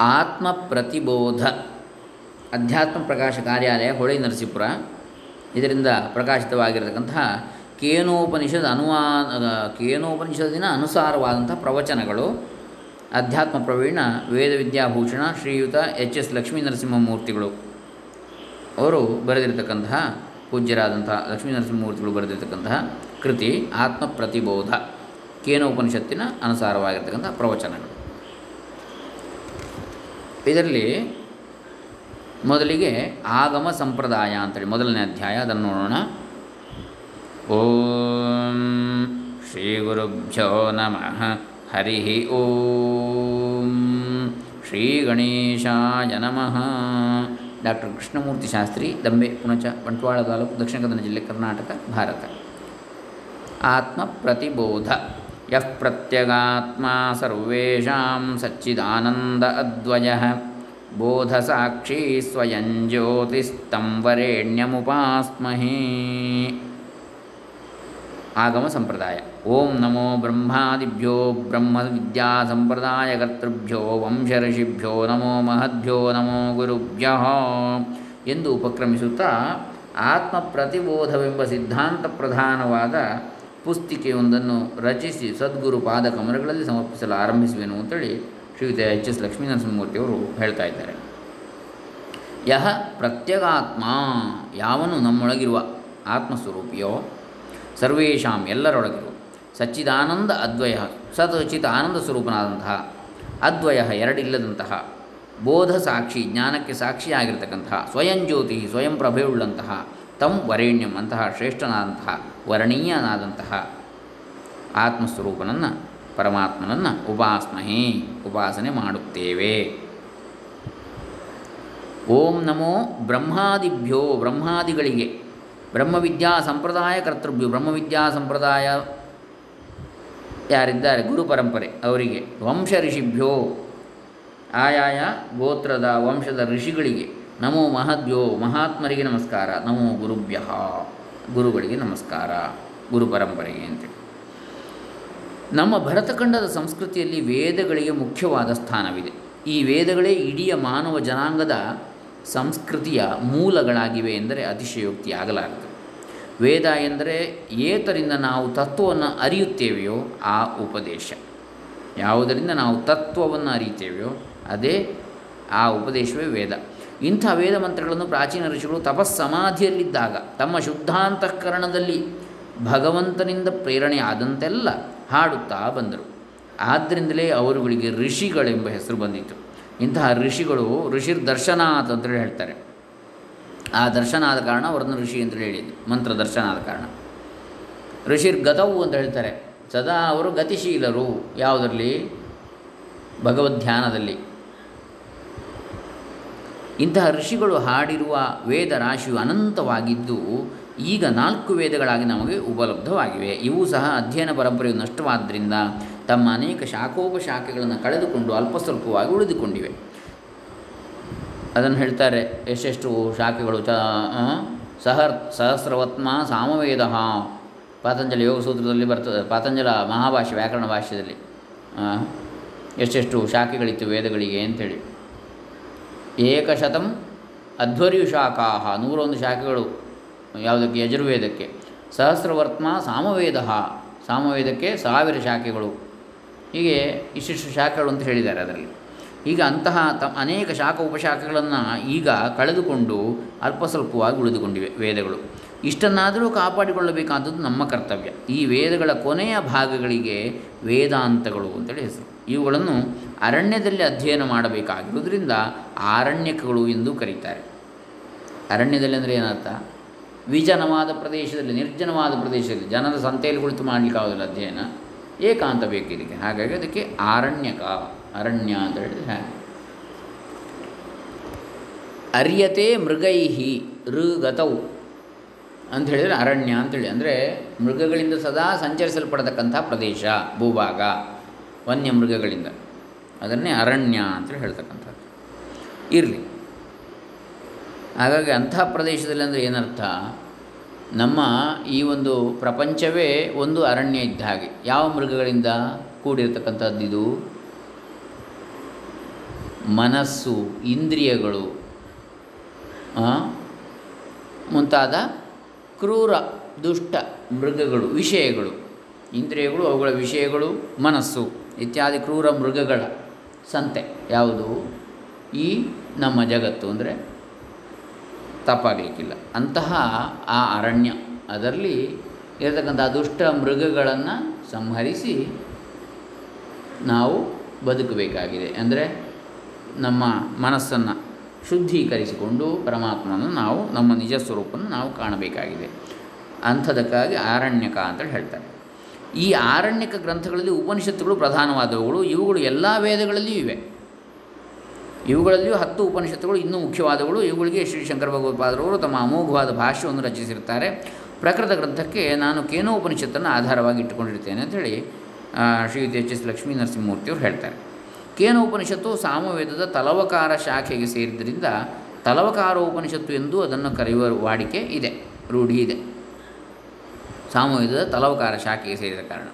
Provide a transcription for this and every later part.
ಆತ್ಮ ಪ್ರತಿಬೋಧ ಅಧ್ಯಾತ್ಮ ಪ್ರಕಾಶ ಕಾರ್ಯಾಲಯ, ಹೊಳೆ ನರಸೀಪುರ. ಇದರಿಂದ ಪ್ರಕಾಶಿತವಾಗಿರತಕ್ಕಂತಹ ಕೇನೋಪನಿಷದ್ ಅನುವಾ ಕೇನೋಪನಿಷದಿನ ಅನುಸಾರವಾದಂಥ ಪ್ರವಚನಗಳು. ಅಧ್ಯಾತ್ಮ ಪ್ರವೀಣ ವೇದ ವಿದ್ಯಾಭೂಷಣ ಶ್ರೀಯುತ ಎಚ್ ಎಸ್ ಲಕ್ಷ್ಮೀ ನರಸಿಂಹಮೂರ್ತಿಗಳು ಅವರು ಬರೆದಿರತಕ್ಕಂತಹ, ಪೂಜ್ಯರಾದಂತಹ ಲಕ್ಷ್ಮೀ ನರಸಿಂಹಮೂರ್ತಿಗಳು ಬರೆದಿರತಕ್ಕಂತಹ ಕೃತಿ ಆತ್ಮ ಪ್ರತಿಬೋಧ ಕೇನೋಪನಿಷತ್ತಿನ ಅನುಸಾರವಾಗಿರ್ತಕ್ಕಂಥ ಪ್ರವಚನಗಳು. ಇದರಲ್ಲಿ ಮೊದಲಿಗೆ ಆಗಮ ಸಂಪ್ರದಾಯ ಅಂತೇಳಿ, ಮೊದಲನೇ ಅಧ್ಯಾಯ, ಅದನ್ನು ನೋಡೋಣ. ಓಂ ಶ್ರೀ ಗುರುಭ್ಯೋ ನಮಃ. ಹರಿ ಓಂ ಶ್ರೀ ಗಣೇಶಾಯ ನಮಃ. ಡಾಕ್ಟರ್ ಕೃಷ್ಣಮೂರ್ತಿ ಶಾಸ್ತ್ರಿ, ದಂಬೆ, ಪುಣಚ, ಬಂಟ್ವಾಳ ತಾಲೂಕು, ದಕ್ಷಿಣ ಕನ್ನಡ ಜಿಲ್ಲೆ ಕರ್ನಾಟಕ, ಭಾರತ. ಆತ್ಮ ಪ್ರತಿಬೋಧ ಯಃ ಪ್ರತ್ಯಗಾತ್ಮ ಸರ್ವೇಷಾಂ ಸಚ್ಚಿದಾನಂದ ಅದ್ವಯ ಬೋಧಸಾಕ್ಷಿ ಸ್ವಯಂ ಜ್ಯೋತಿಸ್ತಂ ವರೇಣ್ಯಮುಪಾಸ್ಮಹೇ ಆಗಮ ಸಂಪ್ರದಾಯ ಓಂ ನಮೋ ಬ್ರಹ್ಮಾದಿಭ್ಯೋ ಬ್ರಹ್ಮ ವಿದ್ಯಾ ಸಂಪ್ರದಾಯಕರ್ತೃಭ್ಯೋ ವಂಶಋಷಿಭ್ಯೋ ನಮೋ ಮಹದ್ಭ್ಯೋ ನಮೋ ಗುರುಭ್ಯ ಎಂದು ಉಪಕ್ರಮಿಸುತ್ತಾ ಆತ್ಮ ಪ್ರತಿಬೋಧವೆಂಬ ಸಿದ್ಧಾಂತ ಪ್ರಧಾನವಾದ ಪುಸ್ತಿಕೆಯೊಂದನ್ನು ರಚಿಸಿ ಸದ್ಗುರು ಪಾದ ಕಮಲಗಳಲ್ಲಿ ಸಮರ್ಪಿಸಲು ಆರಂಭಿಸುವೆನು ಅಂತೇಳಿ ಶ್ರೀಯುತ ಎಚ್ ಎಸ್ ಲಕ್ಷ್ಮೀನರಸಿಂಹಮೂರ್ತಿಯವರು ಹೇಳ್ತಾ ಇದ್ದಾರೆ. ಯಹ ಪ್ರತ್ಯಗಾತ್ಮ ಯಾವನು ನಮ್ಮೊಳಗಿರುವ ಆತ್ಮಸ್ವರೂಪಿಯೋ ಸರ್ವೇಷಾಂ ಎಲ್ಲರೊಳಗಿರುವ ಸಚ್ಚಿದಾನಂದ ಅದ್ವಯ ಸತ್ ಚಿತ್ ಆನಂದ ಸ್ವರೂಪನಾದಂತಹ ಅದ್ವಯ ಎರಡಿಲ್ಲದಂತಹ ಬೋಧ ಸಾಕ್ಷಿ ಜ್ಞಾನಕ್ಕೆ ಸಾಕ್ಷಿಯಾಗಿರ್ತಕ್ಕಂತಹ ಸ್ವಯಂ ಜ್ಯೋತಿ ಸ್ವಯಂ ಪ್ರಭೆಯುಳ್ಳಂತಹ ತಂ ವರೇಣ್ಯಂ ಅಂತಹ ಶ್ರೇಷ್ಠನಾದಂತಹ ವರಣೀಯನಾದಂತಹ ಆತ್ಮಸ್ವರೂಪನನ್ನು ಪರಮಾತ್ಮನನ್ನು ಉಪಾಸ್ಮಹಿ ಉಪಾಸನೆ ಮಾಡುತ್ತೇವೆ. ಓಂ ನಮೋ ಬ್ರಹ್ಮಾದಿಭ್ಯೋ ಬ್ರಹ್ಮಾದಿಗಳಿಗೆ, ಬ್ರಹ್ಮವಿದ್ಯಾ ಸಂಪ್ರದಾಯ ಕರ್ತೃಭ್ಯೋ ಬ್ರಹ್ಮವಿದ್ಯಾ ಸಂಪ್ರದಾಯ ಯಾರಿದ್ದಾರೆ? ಗುರು ಪರಂಪರೆ ಅವರಿಗೆ, ವಂಶ ಋಷಿಭ್ಯೋ, ಆಯಾಯ ಗೋತ್ರದ ವಂಶದ ಋಷಿಗಳಿಗೆ, ನಮೋ ಮಹದ್ಯೋ ಮಹಾತ್ಮರಿಗೆ ನಮಸ್ಕಾರ, ನಮೋ ಗುರುಭ್ಯ. ಗುರುಗಳಿಗೆ ನಮಸ್ಕಾರ, ಗುರು ಪರಂಪರೆಗೆ ಅಂತೇಳಿ. ನಮ್ಮ ಭರತಖಂಡದ ಸಂಸ್ಕೃತಿಯಲ್ಲಿ ವೇದಗಳಿಗೆ ಮುಖ್ಯವಾದ ಸ್ಥಾನವಿದೆ. ಈ ವೇದಗಳೇ ಇಡೀ ಮಾನವ ಜನಾಂಗದ ಸಂಸ್ಕೃತಿಯ ಮೂಲಗಳಾಗಿವೆ ಎಂದರೆ ಅತಿಶಯೋಕ್ತಿ ಆಗಲಾರದು ವೇದ ಎಂದರೆ ಏತರಿಂದ ನಾವು ತತ್ವವನ್ನು ಅರಿಯುತ್ತೇವೆಯೋ ಆ ಉಪದೇಶ. ಯಾವುದರಿಂದ ನಾವು ತತ್ವವನ್ನು ಅರಿಯುತ್ತೇವೆಯೋ ಅದೇ ಆ ಉಪದೇಶವೇ ವೇದ. ಇಂಥ ವೇದ ಮಂತ್ರಗಳನ್ನು ಪ್ರಾಚೀನ ಋಷಿಗಳು ತಪಸ್ಸಮಾಧಿಯಲ್ಲಿದ್ದಾಗ ತಮ್ಮ ಶುದ್ಧಾಂತಃಕರಣದಲ್ಲಿ ಭಗವಂತನಿಂದ ಪ್ರೇರಣೆ ಆದಂತೆಲ್ಲ ಹಾಡುತ್ತಾ ಬಂದರು. ಆದ್ದರಿಂದಲೇ ಅವರುಗಳಿಗೆ ಋಷಿಗಳೆಂಬ ಹೆಸರು ಬಂದಿತು ಇಂತಹ ಋಷಿಗಳು ಋಷಿರ್ ದರ್ಶನಾಥ್ ಅಂತೇಳಿ ಹೇಳ್ತಾರೆ. ಆ ದರ್ಶನ ಆದ ಕಾರಣ ಅವರನ್ನು ಋಷಿ ಅಂತೇಳಿ ಹೇಳಿದ್ದು, ಮಂತ್ರ ದರ್ಶನ ಆದ ಕಾರಣ. ಋಷಿರ್ ಗತವು ಅಂತ ಹೇಳ್ತಾರೆ. ಸದಾ ಅವರು ಗತಿಶೀಲರು, ಯಾವುದರಲ್ಲಿ? ಭಗವದ್ಧ್ಯಾನದಲ್ಲಿ. ಇಂತಹ ಋಷಿಗಳು ಹಾಡಿರುವ ವೇದ ರಾಶಿಯು ಅನಂತವಾಗಿದ್ದು, ಈಗ ನಾಲ್ಕು ವೇದಗಳಾಗಿ ನಮಗೆ ಉಪಲಬ್ಧವಾಗಿವೆ. ಇವು ಸಹ ಅಧ್ಯಯನ ಪರಂಪರೆಯು ನಷ್ಟವಾದ್ದರಿಂದ ತಮ್ಮ ಅನೇಕ ಶಾಖೋಪಶಾಖೆಗಳನ್ನು ಕಳೆದುಕೊಂಡು ಅಲ್ಪ ಸ್ವಲ್ಪವಾಗಿ ಉಳಿದುಕೊಂಡಿವೆ. ಅದನ್ನು ಹೇಳ್ತಾರೆ, ಎಷ್ಟೆಷ್ಟು ಶಾಖೆಗಳು? ಚ ಸಹರ್, ಸಹಸ್ರವತ್ಮ ಸಾಮವೇದ. ಪಾತಂಜಲ ಯೋಗ ಸೂತ್ರದಲ್ಲಿ ಬರ್ತದೆ, ಪಾತಂಜಲ ಮಹಾಭಾಷೆ ವ್ಯಾಕರಣ ಭಾಷ್ಯದಲ್ಲಿ. ಎಷ್ಟೆಷ್ಟು ಶಾಖೆಗಳಿತ್ತು ವೇದಗಳಿಗೆ ಅಂಥೇಳಿ ಏಕಶತಂ ಅಧ್ವರ್ಯು ಶಾಖಾಹ ನೂರೊಂದು ಶಾಖೆಗಳು ಯಾವುದಕ್ಕೆ? ಯಜುರ್ವೇದಕ್ಕೆ. ಸಹಸ್ರವರ್ತ್ಮ ಸಾಮವೇದ. ಸಾಮವೇದಕ್ಕೆ ಸಾವಿರ ಶಾಖೆಗಳು. ಹೀಗೆ ಇಷ್ಟಿಷ್ಟು ಶಾಖೆಗಳು ಅಂತ ಹೇಳಿದ್ದಾರೆ ಅದರಲ್ಲಿ. ಈಗ ಅಂತಹ ತ ಅನೇಕ ಶಾಖ ಉಪಶಾಖೆಗಳನ್ನು ಈಗ ಕಳೆದುಕೊಂಡು ಅಲ್ಪ ಸ್ವಲ್ಪವಾಗಿ ಉಳಿದುಕೊಂಡಿವೆ ವೇದಗಳು. ಇಷ್ಟನ್ನಾದರೂ ಕಾಪಾಡಿಕೊಳ್ಳಬೇಕಾದದ್ದು ನಮ್ಮ ಕರ್ತವ್ಯ. ಈ ವೇದಗಳ ಕೊನೆಯ ಭಾಗಗಳಿಗೆ ವೇದಾಂತಗಳು ಅಂತೇಳಿ ಹೆಸರು. ಇವುಗಳನ್ನು ಅರಣ್ಯದಲ್ಲಿ ಅಧ್ಯಯನ ಮಾಡಬೇಕಾಗಿರುವುದರಿಂದ ಆರಣ್ಯಕಗಳು ಎಂದು ಕರೀತಾರೆ. ಅರಣ್ಯದಲ್ಲಿ ಅಂದರೆ ಏನರ್ಥ? ವಿಜನವಾದ ಪ್ರದೇಶದಲ್ಲಿ, ನಿರ್ಜನವಾದ ಪ್ರದೇಶದಲ್ಲಿ ಜನರ ಸಂತೆಯಲ್ಲಿ ಕುಳಿತು ಮಾಡಲಿಕ್ಕಾಗೋದಿಲ್ಲ ಅಧ್ಯಯನ. ಏಕಾಂತ ಬೇಕು ಇದಕ್ಕೆ. ಹಾಗಾಗಿ ಅದಕ್ಕೆ ಆರಣ್ಯಕ, ಅರಣ್ಯ ಅಂತ ಹೇಳಿದರೆ ಹಾಗೆ. ಅರಿಯತೆ ಮೃಗೈಹಿ ಋಗತೌ ಅಂತ ಹೇಳಿದರೆ ಅರಣ್ಯ ಅಂತೇಳಿ ಅಂದರೆ ಮೃಗಗಳಿಂದ ಸದಾ ಸಂಚರಿಸಲ್ಪಡತಕ್ಕಂಥ ಪ್ರದೇಶ, ಭೂಭಾಗ. ವನ್ಯ ಮೃಗಗಳಿಂದ ಅದನ್ನೇ ಅರಣ್ಯ ಅಂತೇಳಿ ಹೇಳ್ತಕ್ಕಂಥದ್ದು. ಇರಲಿ. ಹಾಗಾಗಿ ಅಂಥ ಪ್ರದೇಶದಲ್ಲಿ ಅಂದರೆ ಏನರ್ಥ? ನಮ್ಮ ಈ ಒಂದು ಪ್ರಪಂಚವೇ ಒಂದು ಅರಣ್ಯ ಇದ್ದ ಹಾಗೆ. ಯಾವ ಮೃಗಗಳಿಂದ ಕೂಡಿರತಕ್ಕಂಥದ್ದು ಇದು? ಮನಸ್ಸು, ಇಂದ್ರಿಯಗಳು ಮುಂತಾದ ಕ್ರೂರ, ದುಷ್ಟ ಮೃಗಗಳು, ವಿಷಯಗಳು. ಇಂದ್ರಿಯಗಳು, ಅವುಗಳ ವಿಷಯಗಳು, ಮನಸ್ಸು. ಇತ್ಯಾದಿ ಕ್ರೂರ ಮೃಗಗಳ ಸಂತೆ ಯಾವುದು? ಈ ನಮ್ಮ ಜಗತ್ತು ಅಂದರೆ ತಪ್ಪಾಗಲಿಕ್ಕಿಲ್ಲ. ಅಂತಹ ಆ ಅರಣ್ಯ ಅದರಲ್ಲಿ ಇರತಕ್ಕಂಥ ದುಷ್ಟ ಮೃಗಗಳನ್ನು ಸಂಹರಿಸಿ ನಾವು ಬದುಕಬೇಕಾಗಿದೆ. ಅಂದರೆ ನಮ್ಮ ಮನಸ್ಸನ್ನು ಶುದ್ಧೀಕರಿಸಿಕೊಂಡು ಪರಮಾತ್ಮನ ನಾವು ನಮ್ಮ ನಿಜ ಸ್ವರೂಪವನ್ನು ನಾವು ಕಾಣಬೇಕಾಗಿದೆ. ಅಂಥದಕ್ಕಾಗಿ ಆರಣ್ಯಕ ಅಂತೇಳಿ ಹೇಳ್ತಾರೆ. ಈ ಆರಣ್ಯಕ ಗ್ರಂಥಗಳಲ್ಲಿ ಉಪನಿಷತ್ತುಗಳು ಪ್ರಧಾನವಾದವುಗಳು. ಇವುಗಳು ಎಲ್ಲ ವೇದಗಳಲ್ಲಿಯೂ ಇವೆ. ಇವುಗಳಲ್ಲಿಯೂ ಹತ್ತು ಉಪನಿಷತ್ತುಗಳು, ಇನ್ನೂ ಮುಖ್ಯವಾದವುಗಳು. ಇವುಗಳಿಗೆ ಶ್ರೀ ಶಂಕರ ಭಗವತ್ಪಾದರವರು ತಮ್ಮ ಅಮೋಘವಾದ ಭಾಷ್ಯವನ್ನು ರಚಿಸಿರ್ತಾರೆ ಪ್ರಕೃತ ಗ್ರಂಥಕ್ಕೆ ನಾನು ಕೇನೋ ಉಪನಿಷತ್ತನ್ನು ಆಧಾರವಾಗಿ ಇಟ್ಟುಕೊಂಡಿರ್ತೇನೆ ಅಂಥೇಳಿ ಶ್ರೀ ಎಚ್ ಎಸ್ ಲಕ್ಷ್ಮೀ ನರಸಿಂಹಮೂರ್ತಿಯವರು ಹೇಳ್ತಾರೆ. ಕೇನೋ ಉಪನಿಷತ್ತು ಸಾಮವೇದದ ತಲವಕಾರ ಶಾಖೆಗೆ ಸೇರಿದ್ದರಿಂದ ತಲವಕಾರ ಉಪನಿಷತ್ತು ಎಂದು ಅದನ್ನು ಕರೆಯುವ ವಾಡಿಕೆ ಇದೆ, ರೂಢಿ ಇದೆ. ಸಾಮವೇದದ ತಲವಕಾರ ಶಾಖೆಗೆ ಸೇರಿದ ಕಾರಣ.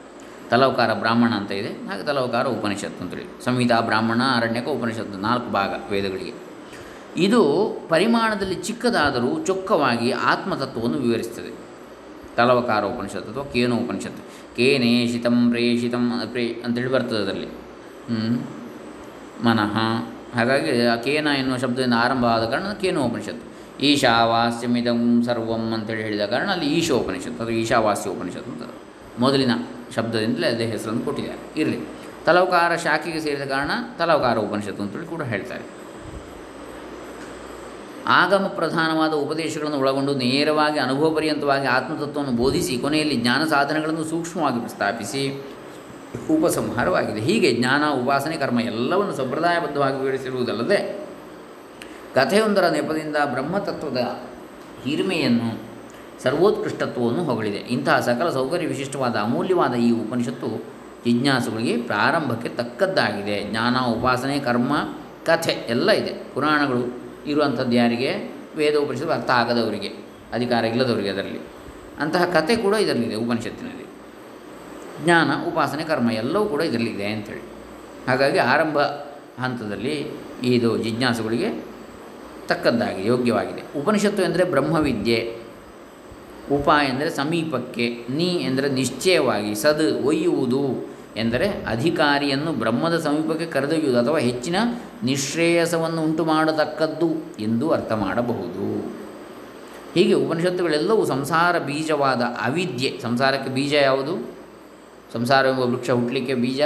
ತಲವಕಾರ ಬ್ರಾಹ್ಮಣ ಅಂತ ಇದೆ. ಹಾಗೆ ತಲವಕಾರ ಉಪನಿಷತ್ತು ಅಂತೇಳಿ ಸಂಹಿತಾ ಬ್ರಾಹ್ಮಣ, ಅರಣ್ಯಕ ಉಪನಿಷತ್ತು ನಾಲ್ಕು ಭಾಗ ವೇದಗಳಿಗೆ. ಇದು ಪರಿಮಾಣದಲ್ಲಿ ಚಿಕ್ಕದಾದರೂ ಚೊಕ್ಕವಾಗಿ ಆತ್ಮತತ್ವವನ್ನು ವಿವರಿಸ್ತದೆ. ತಲವಕಾರ ಉಪನಿಷತ್ತು ಅಥವಾ ಕೇನೋ ಉಪನಿಷತ್ತು. ಕೇನೇಷಿತಂ ಪ್ರೇಷಿತಂ ಪ್ರೇ ಅಂತೇಳಿ ಬರ್ತದೆ ಅದರಲ್ಲಿ. ಮನಃ. ಹಾಗಾಗಿ ಕೇನ ಎನ್ನುವ ಶಬ್ದದಿಂದ ಆರಂಭ ಆದ ಕಾರಣ ಕೇನೋ ಉಪನಿಷತ್ತು. ಈಶಾವಾಸ್ಯಮಿದಂ ಸರ್ವಂ ಅಂತೇಳಿ ಹೇಳಿದ ಕಾರಣ ಅಲ್ಲಿ ಈಶೋ ಉಪನಿಷತ್ತು ಅದು ಈಶಾವಾಸ್ಯ ಉಪನಿಷತ್ತು ಅಂತ. ಮೊದಲಿನ ಶಬ್ದದಿಂದಲೇ ಅದೇ ಹೆಸರನ್ನು ಕೊಟ್ಟಿದ್ದಾರೆ ಇರಲಿ. ತಲವಕಾರ ಶಾಖೆಗೆ ಸೇರಿದ ಕಾರಣ ತಲವಕಾರ ಉಪನಿಷತ್ತು ಅಂತೇಳಿ ಕೂಡ ಹೇಳ್ತಾರೆ. ಆಗಮ ಪ್ರಧಾನವಾದ ಉಪದೇಶಗಳನ್ನು ಒಳಗೊಂಡು ನೇರವಾಗಿ ಅನುಭವ ಪರ್ಯಂತವಾಗಿ ಆತ್ಮತತ್ವವನ್ನು ಬೋಧಿಸಿ ಕೊನೆಯಲ್ಲಿ ಜ್ಞಾನ ಸಾಧನಗಳನ್ನು ಸೂಕ್ಷ್ಮವಾಗಿ ಪ್ರಸ್ತಾಪಿಸಿ ಉಪಸಂಹಾರವಾಗಿದೆ. ಹೀಗೆ ಜ್ಞಾನ, ಉಪಾಸನೆ, ಕರ್ಮ ಎಲ್ಲವನ್ನು ಸಂಪ್ರದಾಯಬದ್ಧವಾಗಿ ವಿವರಿಸಿರುವುದಲ್ಲದೆ ಕಥೆಯೊಂದರ ನೆಪದಿಂದ ಬ್ರಹ್ಮತತ್ವದ ಹಿರಿಮೆಯನ್ನು ಸರ್ವೋತ್ಕೃಷ್ಟತ್ವವನ್ನು ಹೊಗಳಿದೆ. ಇಂತಹ ಸಕಲ ಸೌಕರ್ಯ ವಿಶಿಷ್ಟವಾದ ಅಮೂಲ್ಯವಾದ ಈ ಉಪನಿಷತ್ತು ಜಿಜ್ಞಾಸುಗಳಿಗೆ ಪ್ರಾರಂಭಕ್ಕೆ ತಕ್ಕದ್ದಾಗಿದೆ. ಜ್ಞಾನ, ಉಪಾಸನೆ, ಕರ್ಮ, ಕಥೆ ಎಲ್ಲ ಇದೆ. ಪುರಾಣಗಳು ಇರುವಂಥದ್ದು ಯಾರಿಗೆ? ವೇದ ಉಪನಿಷತ್ತು ಅರ್ಥ ಆಗದವರಿಗೆ, ಅಧಿಕಾರ ಇಲ್ಲದವರಿಗೆ ಅದರಲ್ಲಿ. ಅಂತಹ ಕಥೆ ಕೂಡ ಇದರಲ್ಲಿದೆ ಉಪನಿಷತ್ತಿನಲ್ಲಿ. ಜ್ಞಾನ, ಉಪಾಸನೆ, ಕರ್ಮ ಎಲ್ಲವೂ ಕೂಡ ಇದರಲ್ಲಿದೆ ಅಂಥೇಳಿ ಹಾಗಾಗಿ ಆರಂಭ ಹಂತದಲ್ಲಿ ಇದು ಜಿಜ್ಞಾಸುಗಳಿಗೆ ತಕ್ಕದ್ದಾಗಿ ಯೋಗ್ಯವಾಗಿದೆ. ಉಪನಿಷತ್ತು ಎಂದರೆ ಬ್ರಹ್ಮವಿದ್ಯೆ, ಉಪ ಎಂದರೆ ಸಮೀಪಕ್ಕೆ, ನೀ ಎಂದರೆ ನಿಶ್ಚಯವಾಗಿ, ಸದ್ ಒಯ್ಯುವುದು ಎಂದರೆ ಅಧಿಕಾರಿಯನ್ನು ಬ್ರಹ್ಮದ ಸಮೀಪಕ್ಕೆ ಕರೆದೊಯ್ಯುವುದು ಅಥವಾ ಹೆಚ್ಚಿನ ನಿಶ್ರೇಯಸವನ್ನು ಉಂಟು ಮಾಡತಕ್ಕದ್ದು ಎಂದು ಅರ್ಥ ಮಾಡಬಹುದು. ಹೀಗೆ ಉಪನಿಷತ್ತುಗಳೆಲ್ಲವೂ ಸಂಸಾರ ಬೀಜವಾದ ಅವಿದ್ಯೆ. ಸಂಸಾರಕ್ಕೆ ಬೀಜ ಯಾವುದು? ಸಂಸಾರವೆಂಬ ವೃಕ್ಷ ಹುಟ್ಟಲಿಕ್ಕೆ ಬೀಜ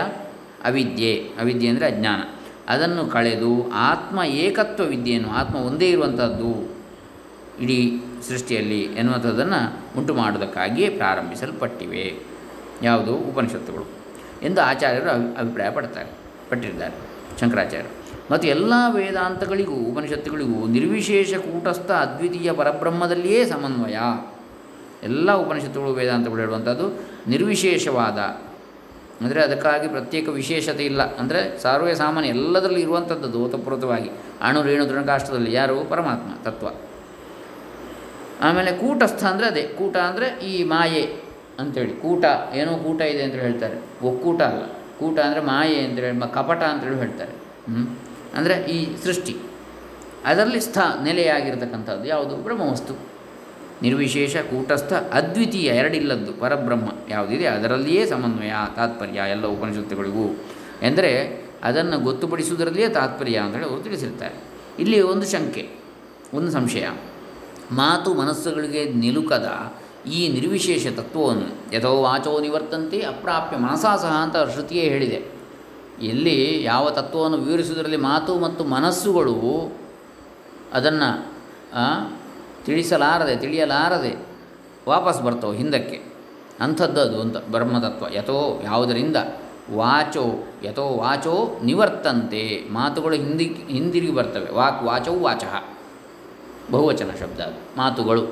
ಅವಿದ್ಯೆ. ಅವಿದ್ಯೆ ಅಂದರೆ ಅಜ್ಞಾನ. ಅದನ್ನು ಕಳೆದು ಆತ್ಮ ಏಕತ್ವ ವಿದ್ಯೆಯನ್ನು, ಆತ್ಮ ಒಂದೇ ಇರುವಂಥದ್ದು ಇಡೀ ಸೃಷ್ಟಿಯಲ್ಲಿ ಎನ್ನುವಂಥದ್ದನ್ನು ಉಂಟು ಮಾಡೋದಕ್ಕಾಗಿಯೇ ಪ್ರಾರಂಭಿಸಲ್ಪಟ್ಟಿವೆ. ಯಾವುದು? ಉಪನಿಷತ್ತುಗಳು ಎಂದು ಆಚಾರ್ಯರು ಅಭಿ ಅಭಿಪ್ರಾಯ ಪಡ್ತಾರೆ ಪಟ್ಟಿದ್ದಾರೆ ಶಂಕರಾಚಾರ್ಯರು. ಮತ್ತು ಎಲ್ಲ ವೇದಾಂತಗಳಿಗೂ, ಉಪನಿಷತ್ತುಗಳಿಗೂ ನಿರ್ವಿಶೇಷ ಕೂಟಸ್ಥ ಅದ್ವಿತೀಯ ಪರಬ್ರಹ್ಮದಲ್ಲಿಯೇ ಸಮನ್ವಯ. ಎಲ್ಲ ಉಪನಿಷತ್ತುಗಳು, ವೇದಾಂತಗಳು ಹೇಳುವಂಥದ್ದು ನಿರ್ವಿಶೇಷವಾದ ಅಂದರೆ ಅದಕ್ಕಾಗಿ ಪ್ರತ್ಯೇಕ ವಿಶೇಷತೆ ಇಲ್ಲ. ಅಂದರೆ ಸಾರ್ವೇ ಸಾಮಾನ್ಯ ಎಲ್ಲದರಲ್ಲಿ ಇರುವಂಥದ್ದು ಓತಪ್ರೋತವಾಗಿ ಅಣು ರೇಣು ದೃಢಕಾಷ್ಟದಲ್ಲಿ ಯಾರು? ಪರಮಾತ್ಮ, ತತ್ವ. ಆಮೇಲೆ ಕೂಟಸ್ಥ ಅಂದರೆ ಅದೇ. ಕೂಟ ಅಂದರೆ ಈ ಮಾಯೆ ಅಂಥೇಳಿ ಕೂಟ, ಏನೋ ಕೂಟ ಇದೆ ಅಂತ ಹೇಳ್ತಾರೆ. ಒಕ್ಕೂಟ ಅಲ್ಲ. ಕೂಟ ಅಂದರೆ ಮಾಯೆ ಅಂತೇಳಿ ಕಪಟ ಅಂತೇಳಿ ಹೇಳ್ತಾರೆ. ಹ್ಞೂ ಅಂದರೆ ಈ ಸೃಷ್ಟಿ. ಅದರಲ್ಲಿ ಸ್ಥ, ನೆಲೆಯಾಗಿರ್ತಕ್ಕಂಥದ್ದು ಯಾವುದು? ಬ್ರಹ್ಮವಸ್ತು. ನಿರ್ವಿಶೇಷ ಕೂಟಸ್ಥ ಅದ್ವಿತೀಯ ಎರಡಿಲ್ಲದ್ದು ಪರಬ್ರಹ್ಮ ಯಾವುದಿದೆ ಅದರಲ್ಲಿಯೇ ಸಮನ್ವಯ, ತಾತ್ಪರ್ಯ ಎಲ್ಲ ಉಪನಿಷತ್ತುಗಳಿಗೂ. ಎಂದರೆ ಅದನ್ನು ಗೊತ್ತುಪಡಿಸುವುದರಲ್ಲಿಯೇ ತಾತ್ಪರ್ಯ ಅಂತೇಳಿ ಅವರು ತಿಳಿಸಿರ್ತಾರೆ. ಇಲ್ಲಿ ಒಂದು ಶಂಕೆ, ಒಂದು ಸಂಶಯ. ಮಾತು ಮನಸ್ಸುಗಳಿಗೆ ನಿಲುಕದ ಈ ನಿರ್ವಿಶೇಷ ತತ್ವವನ್ನು ಯಥೋ ವಾಚೋ ನಿವರ್ತಂತೆ ಅಪ್ರಾಪ್ಯ ಮನಸಾ ಸಹ ಅಂತ ಶ್ರುತಿಯೇ ಹೇಳಿದೆ. ಎಲ್ಲಿ ಯಾವ ತತ್ವವನ್ನು ವಿವರಿಸುವುದರಲ್ಲಿ ಮಾತು ಮತ್ತು ಮನಸ್ಸುಗಳು ಅದನ್ನು ತಿಳಿಸಲಾರದೆ, ತಿಳಿಯಲಾರದೆ ವಾಪಸ್ ಬರ್ತವೆ ಹಿಂದಕ್ಕೆ. ಅಂಥದ್ದು ಅದು ಅಂತ ಬ್ರಹ್ಮತತ್ವ. ಯಥೋ ಯಾವುದರಿಂದ? ವಾಚೋ, ಯಥೋ ವಾಚೋ ನಿವರ್ತಂತೆ. ಮಾತುಗಳು ಹಿಂದಿ, ಹಿಂದಿರುಗಿ ಬರ್ತವೆ. ವಾಕ್, ವಾಚೌ, ವಾಚಃ. ಬಹುವಚನ ಶಬ್ದ ಅದು. ಮಾತುಗಳು.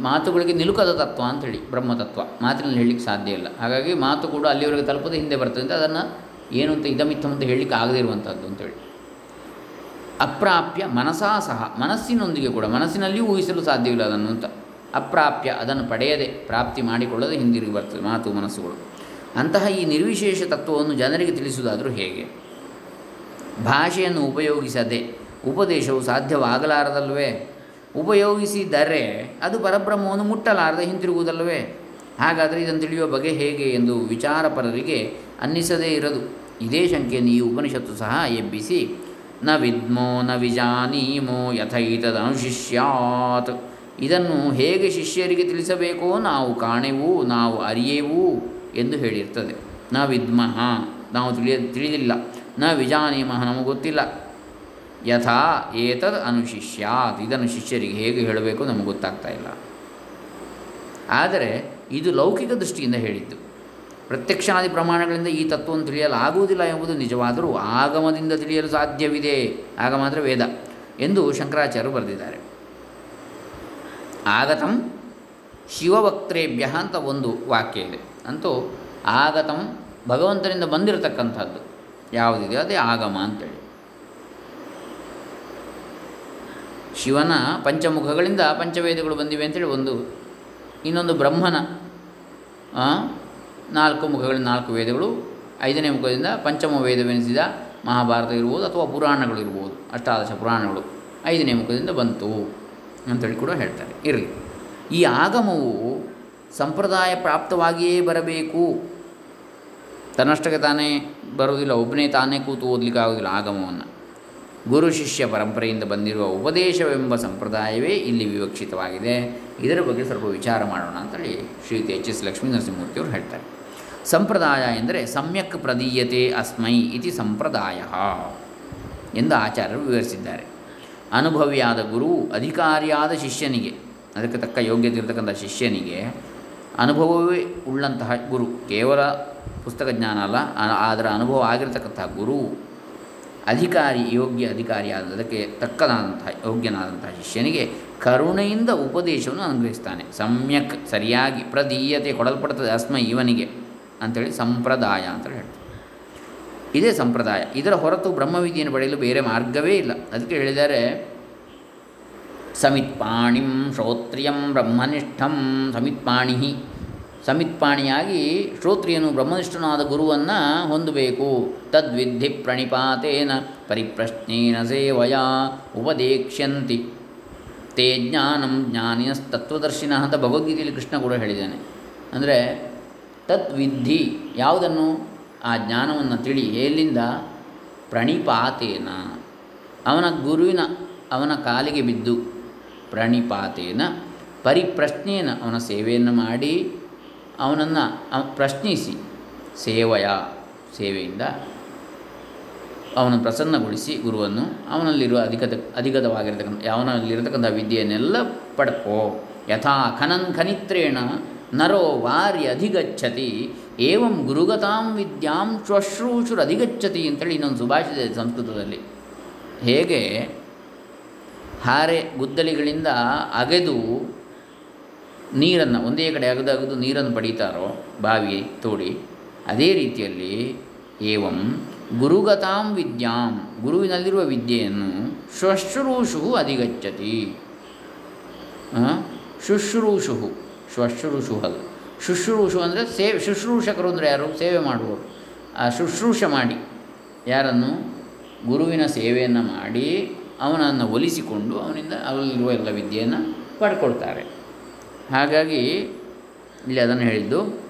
ಮಾತುಗಳಿಗೆ ನಿಲುಕದ ತತ್ವ ಅಂಥೇಳಿ ಬ್ರಹ್ಮತತ್ವ. ಮಾತಿನಲ್ಲಿ ಹೇಳಲಿಕ್ಕೆ ಸಾಧ್ಯ ಇಲ್ಲ. ಹಾಗಾಗಿ ಮಾತು ಕೂಡ ಅಲ್ಲಿವರೆಗೆ ತಲುಪದೆ ಹಿಂದೆ ಬರ್ತದೆ ಅಂತ ಅದನ್ನು ಏನು ಅಂತ ಇದಮಿತ್ತಂ ಅಂತ ಹೇಳಲಿಕ್ಕೆ ಆಗದೇ ಇರುವಂಥದ್ದು ಅಂತೇಳಿ ಅಪ್ರಾಪ್ಯ ಮನಸಾ ಸಹ, ಮನಸ್ಸಿನೊಂದಿಗೆ ಕೂಡ, ಮನಸ್ಸಿನಲ್ಲಿಯೂ ಊಹಿಸಲು ಸಾಧ್ಯವಿಲ್ಲ ಅದನ್ನು ಅಂತ. ಅಪ್ರಾಪ್ಯ ಅದನ್ನು ಪಡೆಯದೆ, ಪ್ರಾಪ್ತಿ ಮಾಡಿಕೊಳ್ಳದೆ ಹಿಂದಿರುಗಿ ಬರ್ತದೆ ಮಾತು, ಮನಸ್ಸುಗಳು. ಅಂತಹ ಈ ನಿರ್ವಿಶೇಷ ತತ್ವವನ್ನು ಜನರಿಗೆ ತಿಳಿಸುವುದಾದರೂ ಹೇಗೆ? ಭಾಷೆಯನ್ನು ಉಪಯೋಗಿಸದೆ, ಉಪದೇಶವು ಸಾಧ್ಯವಾಗಲಾರದಲ್ವೇ? ಉಪಯೋಗಿಸಿದರೆ ಅದು ಪರಬ್ರಹ್ಮವನ್ನು ಮುಟ್ಟಲಾರದೆ ಹಿಂತಿರುಗುವುದಲ್ಲವೇ? ಹಾಗಾದರೆ ಇದನ್ನು ತಿಳಿಯುವ ಬಗೆ ಹೇಗೆ ಎಂದು ವಿಚಾರಪರರಿಗೆ ಅನ್ನಿಸದೇ ಇರದು. ಇದೇ ಶಂಕೆಯನ್ನು ಈ ಉಪನಿಷತ್ತು ಸಹ ಎಬ್ಬಿಸಿ ನ ವಿದ್ಮೋ ನ ವಿಜಾನೀಮೋ ಯಥೈತದನುಶಿಷ್ಯಾತ್. ಇದನ್ನು ಹೇಗೆ ಶಿಷ್ಯರಿಗೆ ತಿಳಿಸಬೇಕೋ ನಾವು ಕಾಣೆವು, ನಾವು ಅರಿಯೆವು ಎಂದು ಹೇಳಿರ್ತದೆ. ನ ವಿದ್ಮಃ ನಾವು ತಿಳಿಯ, ತಿಳಿದಿಲ್ಲ. ನ ವಿಜಾನೀಮಃ ನಮಗೆ ಗೊತ್ತಿಲ್ಲ. ಯಥಾ ಏತದ್ ಅನುಶಿಷ್ಯಾತ್. ಇದನ್ನು ಶಿಷ್ಯರಿಗೆ ಹೇಗೆ ಹೇಳಬೇಕು ನಮಗೆ ಗೊತ್ತಾಗ್ತಾ ಇಲ್ಲ. ಆದರೆ ಇದು ಲೌಕಿಕ ದೃಷ್ಟಿಯಿಂದ ಹೇಳಿದ್ದು. ಪ್ರತ್ಯಕ್ಷಾದಿ ಪ್ರಮಾಣಗಳಿಂದ ಈ ತತ್ವವನ್ನು ತಿಳಿಯಲಾಗುವುದಿಲ್ಲ ಎಂಬುದು ನಿಜವಾದರೂ ಆಗಮದಿಂದ ತಿಳಿಯಲು ಸಾಧ್ಯವಿದೆ. ಆಗ ಮಾತ್ರ ವೇದ ಎಂದು ಶಂಕರಾಚಾರ್ಯರು ಬರೆದಿದ್ದಾರೆ. ಆಗತಂ ಶಿವವಕ್ತ್ರೇಭ್ಯ ಅಂತ ಒಂದು ವಾಕ್ಯ ಇದೆ. ಅಂತೂ ಆಗತಂ ಭಗವಂತನಿಂದ ಬಂದಿರತಕ್ಕಂಥದ್ದು ಯಾವುದಿದೆ? ಅದೇ ಆಗಮ ಅಂತೇಳಿ. ಶಿವನ ಪಂಚಮುಖಗಳಿಂದ ಪಂಚವೇದಗಳು ಬಂದಿವೆ ಅಂತೇಳಿ ಒಂದು, ಇನ್ನೊಂದು ಬ್ರಹ್ಮನ ನಾಲ್ಕು ಮುಖಗಳಿಂದ ನಾಲ್ಕು ವೇದಗಳು, ಐದನೇ ಮುಖದಿಂದ ಪಂಚಮ ವೇದವೆನಿಸಿದ ಮಹಾಭಾರತ ಇರ್ಬೋದು ಅಥವಾ ಪುರಾಣಗಳು ಇರ್ಬೋದು. ಅಷ್ಟಾದಶ ಪುರಾಣಗಳು ಐದನೇ ಮುಖದಿಂದ ಬಂತು ಅಂತೇಳಿ ಕೂಡ ಹೇಳ್ತಾರೆ. ಇರಲಿ. ಈ ಆಗಮವು ಸಂಪ್ರದಾಯ ಪ್ರಾಪ್ತವಾಗಿಯೇ ಬರಬೇಕು. ತನ್ನಷ್ಟಕ್ಕೆ ತಾನೇ ಬರುವುದಿಲ್ಲ, ಒಬ್ಬನೇ ತಾನೇ ಕೂತು ಓದಲಿಕ್ಕೆ ಆಗೋದಿಲ್ಲ ಆಗಮವನ್ನು. ಗುರು ಶಿಷ್ಯ ಪರಂಪರೆಯಿಂದ ಬಂದಿರುವ ಉಪದೇಶವೆಂಬ ಸಂಪ್ರದಾಯವೇ ಇಲ್ಲಿ ವಿವಕ್ಷಿತವಾಗಿದೆ. ಇದರ ಬಗ್ಗೆ ಸ್ವಲ್ಪ ವಿಚಾರ ಮಾಡೋಣ ಅಂತೇಳಿ ಶ್ರೀ ಎಚ್ ಎಸ್ ಲಕ್ಷ್ಮೀ ನರಸಿಂಹಮೂರ್ತಿಯವರು ಹೇಳ್ತಾರೆ. ಸಂಪ್ರದಾಯ ಎಂದರೆ ಸಮ್ಯಕ್ ಪ್ರದೀಯತೆ ಅಸ್ಮೈ ಇತಿ ಸಂಪ್ರದಾಯ. ಎಂದು ಆಚಾರ್ಯರು ವಿವರಿಸಿದ್ದಾರೆ. ಅನುಭವಿಯಾದ ಗುರು ಅಧಿಕಾರಿಯಾದ ಶಿಷ್ಯನಿಗೆ, ಅದಕ್ಕೆ ತಕ್ಕ ಯೋಗ್ಯತೆ ಇರತಕ್ಕಂಥ ಶಿಷ್ಯನಿಗೆ ಅನುಭವವೇ ಉಳ್ಳಂತಹ ಗುರು. ಕೇವಲ ಪುಸ್ತಕ ಜ್ಞಾನ ಅಲ್ಲ ಅದರ ಅನುಭವ ಆಗಿರತಕ್ಕಂತಹ ಗುರು ಅಧಿಕಾರಿ, ಯೋಗ್ಯ ಅಧಿಕಾರಿಯಾದ ಅದಕ್ಕೆ ತಕ್ಕನಾದಂತಹ, ಯೋಗ್ಯನಾದಂತಹ ಶಿಷ್ಯನಿಗೆ ಕರುಣೆಯಿಂದ ಉಪದೇಶವನ್ನು ಅನುಗ್ರಹಿಸ್ತಾನೆ. ಸಮ್ಯಕ್ ಸರಿಯಾಗಿ ಪ್ರದೀಯತೆ ಕೊಡಲ್ಪಡ್ತದೆ ಅಸ್ಮ ಇವನಿಗೆ ಅಂಥೇಳಿ ಸಂಪ್ರದಾಯ ಅಂತೇಳಿ ಹೇಳ್ತಾರೆ ಇದೇ ಸಂಪ್ರದಾಯ. ಇದರ ಹೊರತು ಬ್ರಹ್ಮವಿಧಿಯನ್ನು ಪಡೆಯಲು ಬೇರೆ ಮಾರ್ಗವೇ ಇಲ್ಲ. ಅದಕ್ಕೆ ಹೇಳಿದರೆ, ಸಮಿತ್ಪಾಣಿಂ ಶ್ರೋತ್ರಿಯಂ ಬ್ರಹ್ಮನಿಷ್ಠಂ ಸಮಿತ್ಪಾಣಿ ಸಮಿತ್ಪಾಣಿಯಾಗಿ ಶ್ರೋತ್ರಿಯನು ಬ್ರಹ್ಮನಿಷ್ಠನಾದ ಗುರುವನ್ನು ಹೊಂದಬೇಕು. ತದ್ವಿಧಿ ಪ್ರಣಿಪಾತೇನ ಪರಿಪ್ರಶ್ನೇನ ಸೇವಯ ಉಪದೇಕ್ಷ್ಯಂತಿ. ತೇ ಜ್ಞಾನಂ ಜ್ಞಾನಿನಸ್ತತ್ವದರ್ಶಿನ ಅಂತ ಭಗವದ್ಗೀತೆಯಲ್ಲಿ ಕೃಷ್ಣ ಕೂಡ ಹೇಳಿದ್ದಾನೆ. ಅಂದರೆ ತದ್ವಿಧಿ ಯಾವುದನ್ನು? ಆ ಜ್ಞಾನವನ್ನು ತಿಳಿ ಎಲ್ಲಿಂದ? ಪ್ರಣಿಪಾತೇನ. ಅವನ ಗುರುವಿನ ಅವನ ಕಾಲಿಗೆ ಬಿದ್ದು ಪ್ರಣಿಪಾತೇನ ಪರಿಪ್ರಶ್ನೇನ ಅವನ ಸೇವೆಯನ್ನು ಮಾಡಿ ಅವನನ್ನು ಪ್ರಶ್ನಿಸಿ. ಸೇವೆಯ, ಸೇವೆಯಿಂದ ಅವನು ಪ್ರಸನ್ನಗೊಳಿಸಿ ಗುರುವನ್ನು ಅವನಲ್ಲಿರುವ ಅಧಿಕತ, ಅಧಿಗತವಾಗಿರತಕ್ಕಂಥ, ಅವನಲ್ಲಿರತಕ್ಕಂಥ ವಿದ್ಯೆಯನ್ನೆಲ್ಲ ಪಡ್ಕೋ. ಯಥಾ ಖನನ್ ಖನಿತ್ರೇಣ ನರೋ ವಾರಿ ಅಧಿಗಚ್ಚತಿ. ಏವಂ ಗುರುಗತಾಂ ವಿದ್ಯಾಂ ಶ್ವಶ್ರೂಷುರಧಿಗಚ್ಚತಿ ಅಂತೇಳಿ ಇನ್ನೊಂದು ಸುಭಾಷಿತ ಸಂಸ್ಕೃತದಲ್ಲಿ. ಹೇಗೆ? ಹಾರೆ ಗುದ್ದಲಿಗಳಿಂದ ಅಗೆದು ನೀರನ್ನು ಒಂದೇ ಕಡೆ ಅಗದು ನೀರನ್ನು ಪಡೀತಾರೋ ಬಾವಿ ತೋಡಿ, ಅದೇ ರೀತಿಯಲ್ಲಿ ಏವಂ ಗುರುಗತಾಂ ವಿದ್ಯಾಂ, ಗುರುವಿನಲ್ಲಿರುವ ವಿದ್ಯೆಯನ್ನು ಶ್ವಶ್ರೂಷು ಅಧಿಗಚ್ಚತಿ. ಶುಶ್ರೂಷು ಶ್ವಶ್ರೂಷು ಅಲ್ಲ ಶುಶ್ರೂಷು ಅಂದರೆ ಸೇವೆ ಶುಶ್ರೂಷಕರು ಅಂದರೆ ಯಾರು? ಸೇವೆ ಮಾಡುವವರು. ಆ ಶುಶ್ರೂಷ ಮಾಡಿ, ಯಾರನ್ನು? ಗುರುವಿನ ಸೇವೆಯನ್ನು ಮಾಡಿ, ಅವನನ್ನು ಒಲಿಸಿಕೊಂಡು ಅವನಿಂದ ಅಲ್ಲಿರುವ ಎಲ್ಲ ವಿದ್ಯೆಯನ್ನು ಪಡ್ಕೊಳ್ತಾರೆ. ಹಾಗಾಗಿ ಇಲ್ಲಿ ಅದನ್ನು ಹೇಳಿದ್ದು,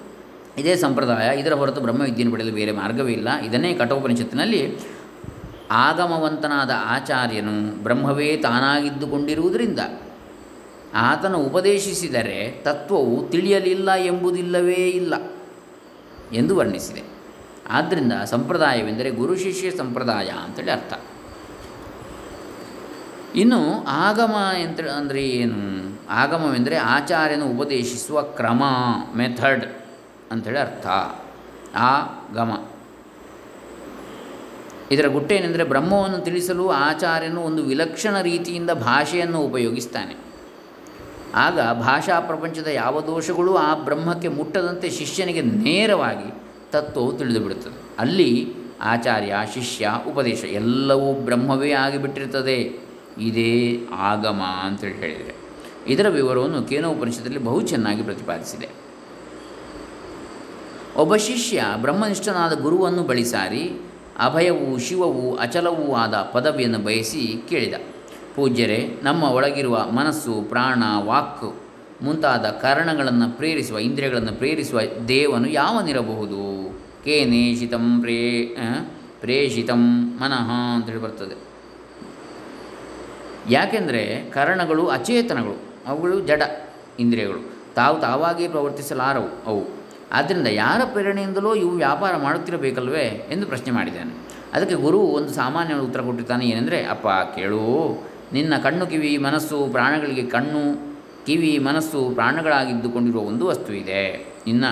ಇದೇ ಸಂಪ್ರದಾಯ, ಇದರ ಹೊರತು ಬ್ರಹ್ಮವಿದ್ಯೆಯನ್ನು ಪಡೆಯಲು ಬೇರೆ ಮಾರ್ಗವೇ ಇಲ್ಲ. ಇದನ್ನೇ ಕಠೋಪನಿಷತ್ತಿನಲ್ಲಿ ಆಗಮವಂತನಾದ ಆಚಾರ್ಯನು ಬ್ರಹ್ಮವೇ ತಾನಾಗಿದ್ದುಕೊಂಡಿರುವುದರಿಂದ ಆತನು ಉಪದೇಶಿಸಿದರೆ ತತ್ವವು ತಿಳಿಯಲಿಲ್ಲ ಎಂಬುದಿಲ್ಲವೇ ಇಲ್ಲ ಎಂದು ವರ್ಣಿಸಿದೆ. ಆದ್ದರಿಂದ ಸಂಪ್ರದಾಯವೆಂದರೆ ಗುರು ಶಿಷ್ಯ ಸಂಪ್ರದಾಯ ಅಂತೇಳಿ ಅರ್ಥ. ಇನ್ನು ಆಗಮ ಅಂತ ಅಂದರೆ ಏನು? ಆಗಮವೆಂದರೆ ಆಚಾರ್ಯನು ಉಪದೇಶಿಸುವ ಕ್ರಮ, ಮೆಥಡ್ ಅಂಥೇಳಿ ಅರ್ಥ. ಆಗಮ. ಇದರ ಗುಟ್ಟೇನೆಂದರೆ ಬ್ರಹ್ಮವನ್ನು ತಿಳಿಸಲು ಆಚಾರ್ಯನು ಒಂದು ವಿಲಕ್ಷಣ ರೀತಿಯಿಂದ ಭಾಷೆಯನ್ನು ಉಪಯೋಗಿಸ್ತಾನೆ. ಆಗ ಭಾಷಾ ಪ್ರಪಂಚದ ಯಾವ ದೋಷಗಳು ಆ ಬ್ರಹ್ಮಕ್ಕೆ ಮುಟ್ಟದಂತೆ ಶಿಷ್ಯನಿಗೆ ನೇರವಾಗಿ ತತ್ವವು ತಿಳಿದುಬಿಡುತ್ತದೆ. ಅಲ್ಲಿ ಆಚಾರ್ಯ, ಶಿಷ್ಯ, ಉಪದೇಶ ಎಲ್ಲವೂ ಬ್ರಹ್ಮವೇ ಆಗಿಬಿಟ್ಟಿರ್ತದೆ. ಇದೇ ಆಗಮ ಅಂತೇಳಿ ಹೇಳಿದರೆ. ಇದರ ವಿವರವನ್ನು ಕೇನ ಉಪನಿಷತ್ತಲ್ಲಿ ಬಹು ಚೆನ್ನಾಗಿ ಪ್ರತಿಪಾದಿಸಿದೆ. ಒಬ್ಬ ಶಿಷ್ಯ ಬ್ರಹ್ಮನಿಷ್ಠನಾದ ಗುರುವನ್ನು ಬಳಿ ಸಾರಿ ಅಭಯವೂ ಶಿವವೂ ಅಚಲವೂ ಆದ ಪದವಿಯನ್ನು ಬಯಸಿ ಕೇಳಿದ. ಪೂಜ್ಯರೇ, ನಮ್ಮ ಒಳಗಿರುವ ಮನಸ್ಸು, ಪ್ರಾಣ, ವಾಕ್ ಮುಂತಾದ ಕಾರಣಗಳನ್ನು ಪ್ರೇರಿಸುವ, ಇಂದ್ರಿಯಗಳನ್ನು ಪ್ರೇರಿಸುವ ದೇವನು ಯಾವನಿರಬಹುದು? ಕೇನೇಷಿತಂ ಪ್ರೇ ಪ್ರೇಷಿತಂ ಮನಃ ಅಂತೇಳಿ ಬರ್ತದೆ. ಯಾಕೆಂದರೆ ಕರಣಗಳು ಅಚೇತನಗಳು. ಅವುಗಳು ಜಡ ಇಂದ್ರಿಯಗಳು. ತಾವು ತಾವಾಗಿಯೇ ಪ್ರವರ್ತಿಸಲಾರವು ಅವು. ಆದ್ದರಿಂದ ಯಾರ ಪ್ರೇರಣೆಯಿಂದಲೋ ಇವು ವ್ಯಾಪಾರ ಮಾಡುತ್ತಿರಬೇಕಲ್ವೇ ಎಂದು ಪ್ರಶ್ನೆ ಮಾಡಿದ್ದಾನೆ ಅದಕ್ಕೆ ಗುರು ಒಂದು ಸಾಮಾನ್ಯ ಉತ್ತರ ಕೊಟ್ಟಿರ್ತಾನೆ, ಏನೆಂದರೆ, ಅಪ್ಪ, ಕೇಳು, ನಿನ್ನ ಕಣ್ಣು ಕಿವಿ ಮನಸ್ಸು ಪ್ರಾಣಗಳಿಗೆ ಕಣ್ಣು ಕಿವಿ ಮನಸ್ಸು ಪ್ರಾಣಗಳಾಗಿದ್ದುಕೊಂಡಿರುವ ಒಂದು ವಸ್ತು ಇದೆ. ನಿನ್ನ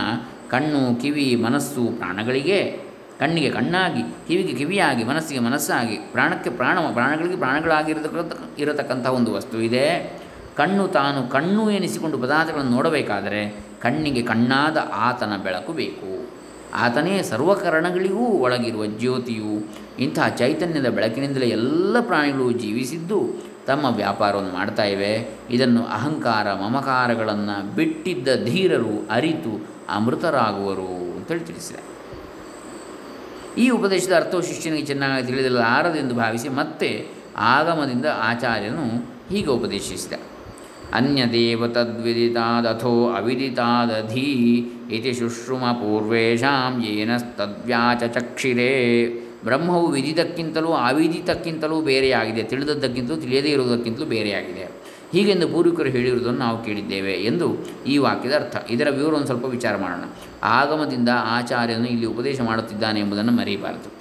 ಕಣ್ಣು ಕಿವಿ ಮನಸ್ಸು ಪ್ರಾಣಗಳಿಗೆ, ಕಣ್ಣಿಗೆ ಕಣ್ಣಾಗಿ, ಕಿವಿಗೆ ಕಿವಿಯಾಗಿ, ಮನಸ್ಸಿಗೆ ಮನಸ್ಸಾಗಿ, ಪ್ರಾಣಕ್ಕೆ ಪ್ರಾಣ, ಪ್ರಾಣಗಳಿಗೆ ಪ್ರಾಣಗಳಾಗಿರತಕ್ಕ ಇರತಕ್ಕಂಥ ಒಂದು ವಸ್ತು ಇದೆ. ಕಣ್ಣು ತಾನು ಕಣ್ಣು ಎನಿಸಿಕೊಂಡು ಪದಾರ್ಥಗಳನ್ನು ನೋಡಬೇಕಾದರೆ ಕಣ್ಣಿಗೆ ಕಣ್ಣಾದ ಆತನ ಬೆಳಕು ಬೇಕು. ಆತನೇ ಸರ್ವಕರಣಗಳಿಗೂ ಒಳಗಿರುವ ಜ್ಯೋತಿಯು. ಇಂತಹ ಚೈತನ್ಯದ ಬೆಳಕಿನಿಂದಲೇ ಎಲ್ಲ ಪ್ರಾಣಿಗಳು ಜೀವಿಸಿದ್ದು ತಮ್ಮ ವ್ಯಾಪಾರವನ್ನು ಮಾಡ್ತಾ ಇವೆ. ಇದನ್ನು ಅಹಂಕಾರ ಮಮಕಾರಗಳನ್ನು ಬಿಟ್ಟಿದ್ದ ಧೀರರು ಅರಿತು ಅಮೃತರಾಗುವರು ಅಂತೇಳಿ ತಿಳಿಸಿದೆ. ಈ ಉಪದೇಶದ ಅರ್ಥವು ಶಿಷ್ಯನಿಗೆ ಚೆನ್ನಾಗಿ ತಿಳಿದಿರಲಾರದೆಂದು ಭಾವಿಸಿ ಮತ್ತೆ ಆಗಮದಿಂದ ಆಚಾರ್ಯನು ಹೀಗೆ ಉಪದೇಶಿಸಿದ. ಅನ್ಯದೇವ ತದ್ವಿದಿತಾದಥೋ ಅವಿದಿತಾದಧೀ ಇತಿ ಶುಶ್ರುಮ ಪೂರ್ವೇಶಾಂ ಏನಸ್ತದ್ವ್ಯಾಚಚಕ್ಷಿರೇ ಬ್ರಹ್ಮವು ವಿದಿತಕ್ಕಿಂತಲೂ ಅವಿದಿತಕ್ಕಿಂತಲೂ ಬೇರೆಯಾಗಿದೆ, ತಿಳಿದದ್ದಕ್ಕಿಂತಲೂ, ತಿಳಿಯದೇ ಇರುವುದಕ್ಕಿಂತಲೂ ಬೇರೆಯಾಗಿದೆ. ಹೀಗೆಂದು ಪೂರ್ವಿಕರು ಹೇಳಿರುವುದನ್ನು ನಾವು ಕೇಳಿದ್ದೇವೆ ಎಂದು ಈ ವಾಕ್ಯದ ಅರ್ಥ. ಇದರ ವಿವರವನ್ನು ಸ್ವಲ್ಪ ವಿಚಾರ ಮಾಡೋಣ. ಆಗಮದಿಂದ ಆಚಾರ್ಯನು ಇಲ್ಲಿ ಉಪದೇಶ ಮಾಡುತ್ತಿದ್ದಾನೆ ಎಂಬುದನ್ನು ಮರೆಯಬಾರದು.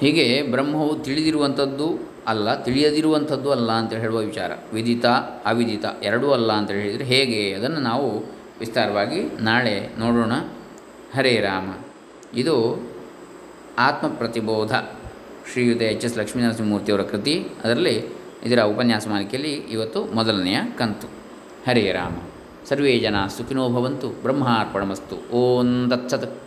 ಹೀಗೆ ಬ್ರಹ್ಮವು ತಿಳಿದಿರುವಂಥದ್ದು ಅಲ್ಲ, ತಿಳಿಯದಿರುವಂಥದ್ದು ಅಲ್ಲ ಅಂತ ಹೇಳುವ ವಿಚಾರ. ವಿದಿತ, ಅವಿದಿತ ಎರಡೂ ಅಲ್ಲ ಅಂತ ಹೇಳಿದರೆ ಹೇಗೆ? ಅದನ್ನು ನಾವು ವಿಸ್ತಾರವಾಗಿ ನಾಳೆ ನೋಡೋಣ. ಹರೇ ರಾಮ. ಇದು ಆತ್ಮಪ್ರತಿಬೋಧ. ಶ್ರೀಯುತ ಎಚ್ ಎಸ್ ಲಕ್ಷ್ಮೀನರಸಿಂಹಮೂರ್ತಿಯವರ ಕೃತಿ. ಅದರಲ್ಲಿ ಇದರ ಉಪನ್ಯಾಸ ಮಾಲಿಕೆಯಲ್ಲಿ ಇವತ್ತು ಮೊದಲನೆಯ ಕಂತು. ಹರೇ ರಾಮ. ಸರ್ವೇ ಜನ ಸುಖಿನೋ ಭವಂತು. ಬ್ರಹ್ಮಾರ್ಪಣಮಸ್ತು. ಓಂ ತತ್ಸತ್.